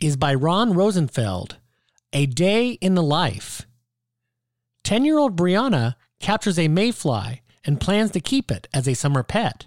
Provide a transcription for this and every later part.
is by Ron Rosenfeld A Day in the Life. 10 year old Brianna captures a mayfly and plans to keep it as a summer pet.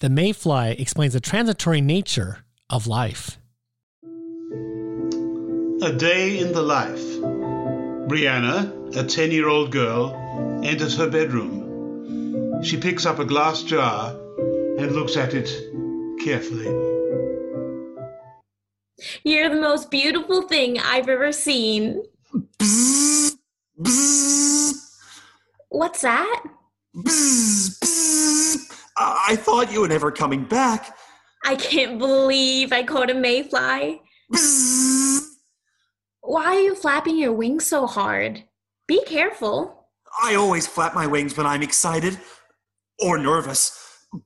The mayfly explains the transitory nature of life. A day in the life. Brianna, a 10 year old girl, enters her bedroom. She picks up a glass jar and looks at it carefully. You're the most beautiful thing I've ever seen. What's that? I thought you were never coming back. I can't believe I caught a mayfly. Why are you flapping your wings so hard? Be careful. I always flap my wings when I'm excited or nervous.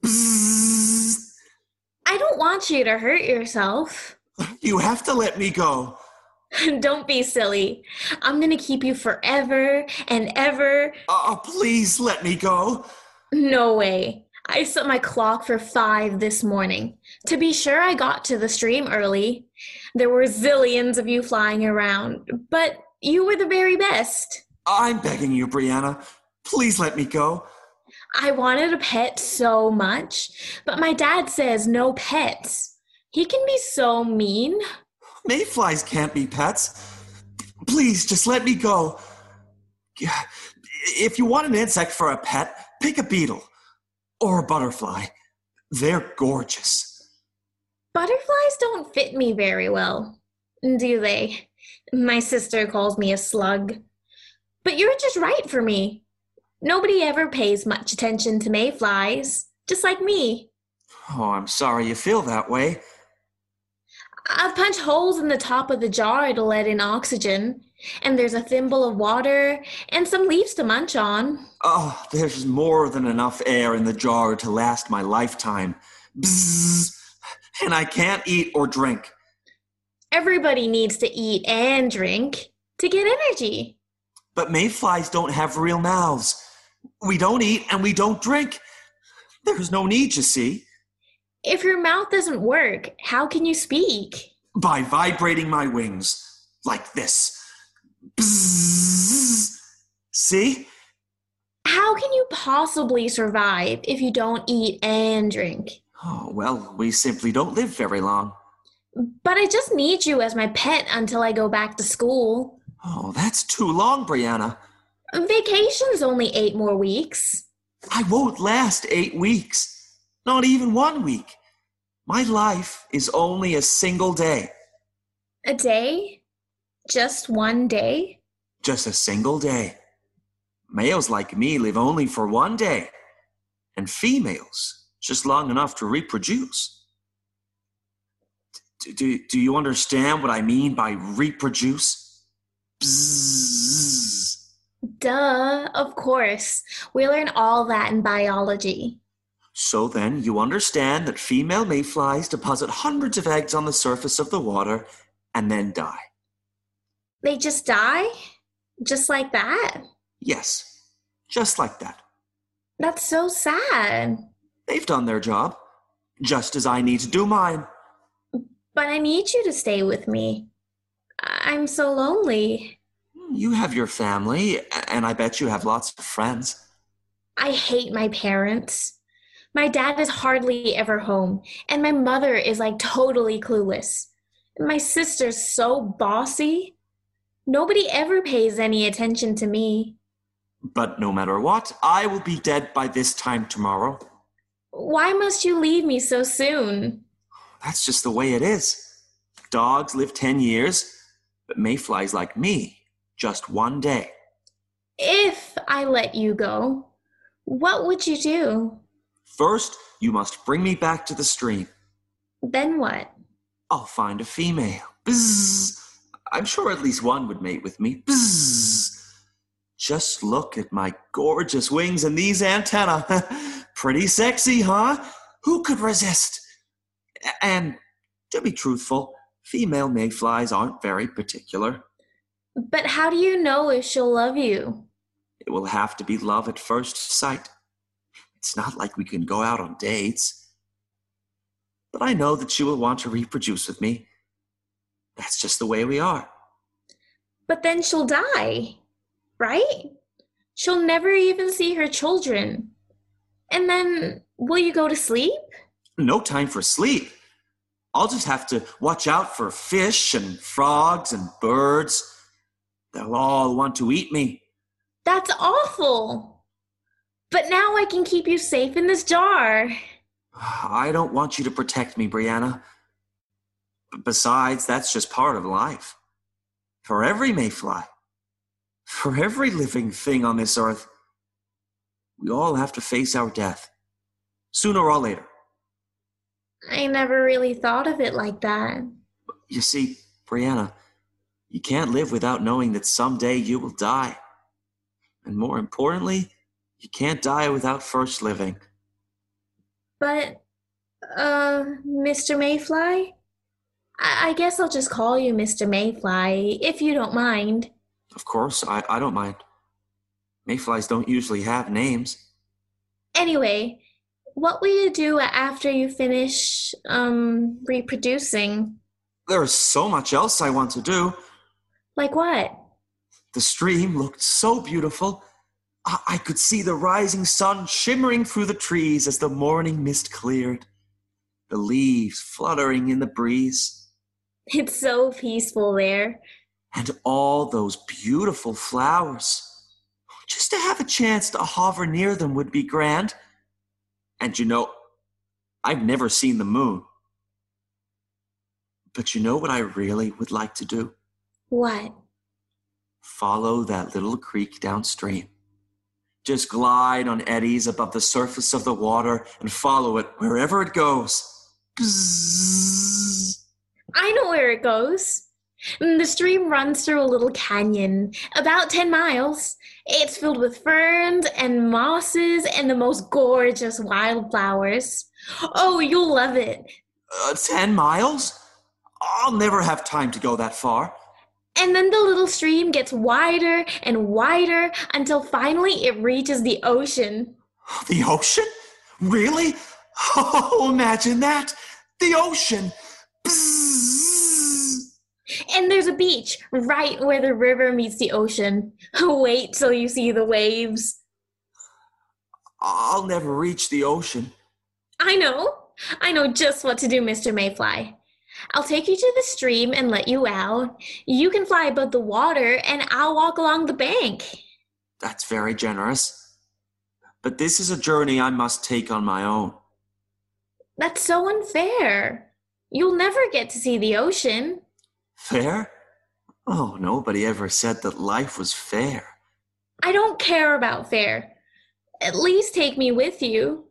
I don't want you to hurt yourself. You have to let me go. don't be silly. I'm gonna keep you forever and ever. Oh, please let me go. No way. I set my clock for five this morning. To be sure, I got to the stream early. There were zillions of you flying around, but you were the very best. I'm begging you, Brianna. Please let me go. I wanted a pet so much, but my dad says no pets. He can be so mean. Mayflies can't be pets. Please, just let me go. If you want an insect for a pet, pick a beetle or a butterfly. They're gorgeous. Butterflies don't fit me very well, do they? My sister calls me a slug. But you're just right for me. Nobody ever pays much attention to mayflies, just like me. Oh, I'm sorry you feel that way. I've punched holes in the top of the jar to let in oxygen, and there's a thimble of water and some leaves to munch on. Oh, there's more than enough air in the jar to last my lifetime. Bzzz. And I can't eat or drink. Everybody needs to eat and drink to get energy. But mayflies don't have real mouths. We don't eat and we don't drink. There's no need, you see. If your mouth doesn't work, how can you speak? By vibrating my wings. Like this. Bzzz. See? How can you possibly survive if you don't eat and drink? Oh, well, we simply don't live very long. But I just need you as my pet until I go back to school. Oh, that's too long, Brianna. Vacation's only eight more weeks. I won't last eight weeks. Not even one week. My life is only a single day. A day? Just one day? Just a single day. Males like me live only for one day, and females just long enough to reproduce. Do, do, do you understand what I mean by reproduce? Bzzz. Duh, of course. We learn all that in biology. So then, you understand that female mayflies deposit hundreds of eggs on the surface of the water and then die. They just die? Just like that? Yes, just like that. That's so sad. They've done their job, just as I need to do mine. But I need you to stay with me. I'm so lonely. Hmm, you have your family, and I bet you have lots of friends. I hate my parents. My dad is hardly ever home, and my mother is like totally clueless. My sister's so bossy. Nobody ever pays any attention to me. But no matter what, I will be dead by this time tomorrow. Why must you leave me so soon? That's just the way it is. Dogs live 10 years, but mayflies like me, just one day. If I let you go, what would you do? First, you must bring me back to the stream. Then what? I'll find a female. Bzzz. I'm sure at least one would mate with me. Bzzz. Just look at my gorgeous wings and these antennae. Pretty sexy, huh? Who could resist? And to be truthful, female mayflies aren't very particular. But how do you know if she'll love you? It will have to be love at first sight. It's not like we can go out on dates. But I know that she will want to reproduce with me. That's just the way we are. But then she'll die, right? She'll never even see her children. And then will you go to sleep? No time for sleep. I'll just have to watch out for fish and frogs and birds. They'll all want to eat me. That's awful. But now I can keep you safe in this jar. I don't want you to protect me, Brianna. Besides, that's just part of life. For every mayfly, for every living thing on this earth, we all have to face our death, sooner or later. I never really thought of it like that. You see, Brianna, you can't live without knowing that someday you will die. And more importantly, you can't die without first living. But, uh, Mr. Mayfly? I, I guess I'll just call you Mr. Mayfly, if you don't mind. Of course, I, I don't mind. Mayflies don't usually have names. Anyway, what will you do after you finish, um, reproducing? There is so much else I want to do. Like what? The stream looked so beautiful. I, I could see the rising sun shimmering through the trees as the morning mist cleared, the leaves fluttering in the breeze, It's so peaceful there. and all those beautiful flowers. Just to have a chance to hover near them would be grand. And you know, I've never seen the moon. But you know what I really would like to do? What? follow that little creek downstream. Just glide on eddies above the surface of the water and follow it wherever it goes. Bzzz. I know where it goes. The stream runs through a little canyon, about 10 miles. It's filled with ferns and mosses and the most gorgeous wildflowers. Oh, you'll love it. Uh, ten miles? I'll never have time to go that far. And then the little stream gets wider and wider until finally it reaches the ocean. The ocean? Really? Oh, imagine that! The ocean! Bzzz. And there's a beach right where the river meets the ocean. Wait till you see the waves. I'll never reach the ocean. I know. I know just what to do, Mr. Mayfly. I'll take you to the stream and let you out. You can fly above the water, and I'll walk along the bank. That's very generous. But this is a journey I must take on my own. That's so unfair. You'll never get to see the ocean. Fair? Oh, nobody ever said that life was fair. I don't care about fair. At least take me with you.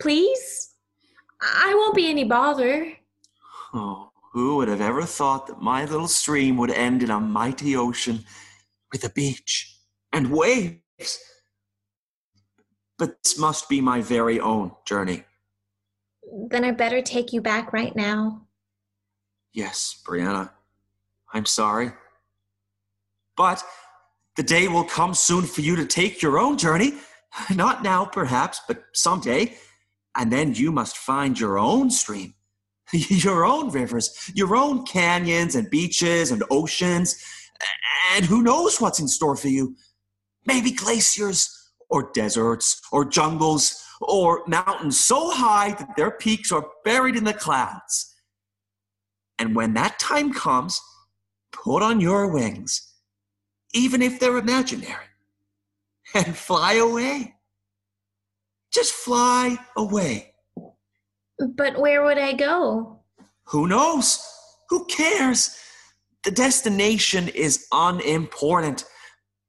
Please? I won't be any bother. Oh, who would have ever thought that my little stream would end in a mighty ocean with a beach and waves? But this must be my very own journey. Then I better take you back right now. Yes, Brianna, I'm sorry. But the day will come soon for you to take your own journey. Not now, perhaps, but someday. And then you must find your own stream, your own rivers, your own canyons and beaches and oceans. And who knows what's in store for you? Maybe glaciers, or deserts, or jungles, or mountains so high that their peaks are buried in the clouds. And when that time comes, put on your wings, even if they're imaginary, and fly away. Just fly away. But where would I go? Who knows? Who cares? The destination is unimportant.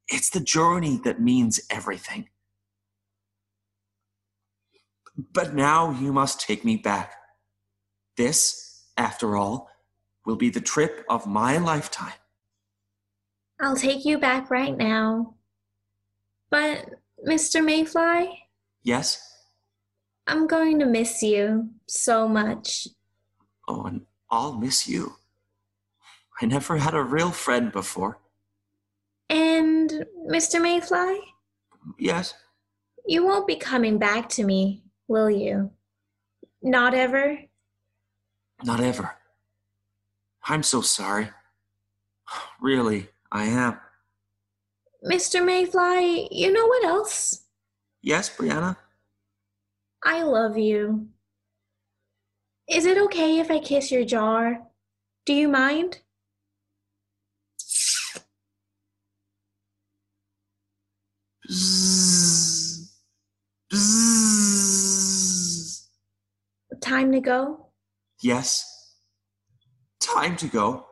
It's the journey that means everything. But now you must take me back. This, after all, will be the trip of my lifetime. I'll take you back right now. But, Mr. Mayfly, Yes? I'm going to miss you so much. Oh, and I'll miss you. I never had a real friend before. And, Mr. Mayfly, Yes? you won't be coming back to me, will you? Not ever? Not ever. I'm so sorry. Really, I am. Mr. Mayfly, you know what else? Yes, Brianna? I love you. Is it okay if I kiss your jar? Do you mind? Time to go? Yes. Time to go.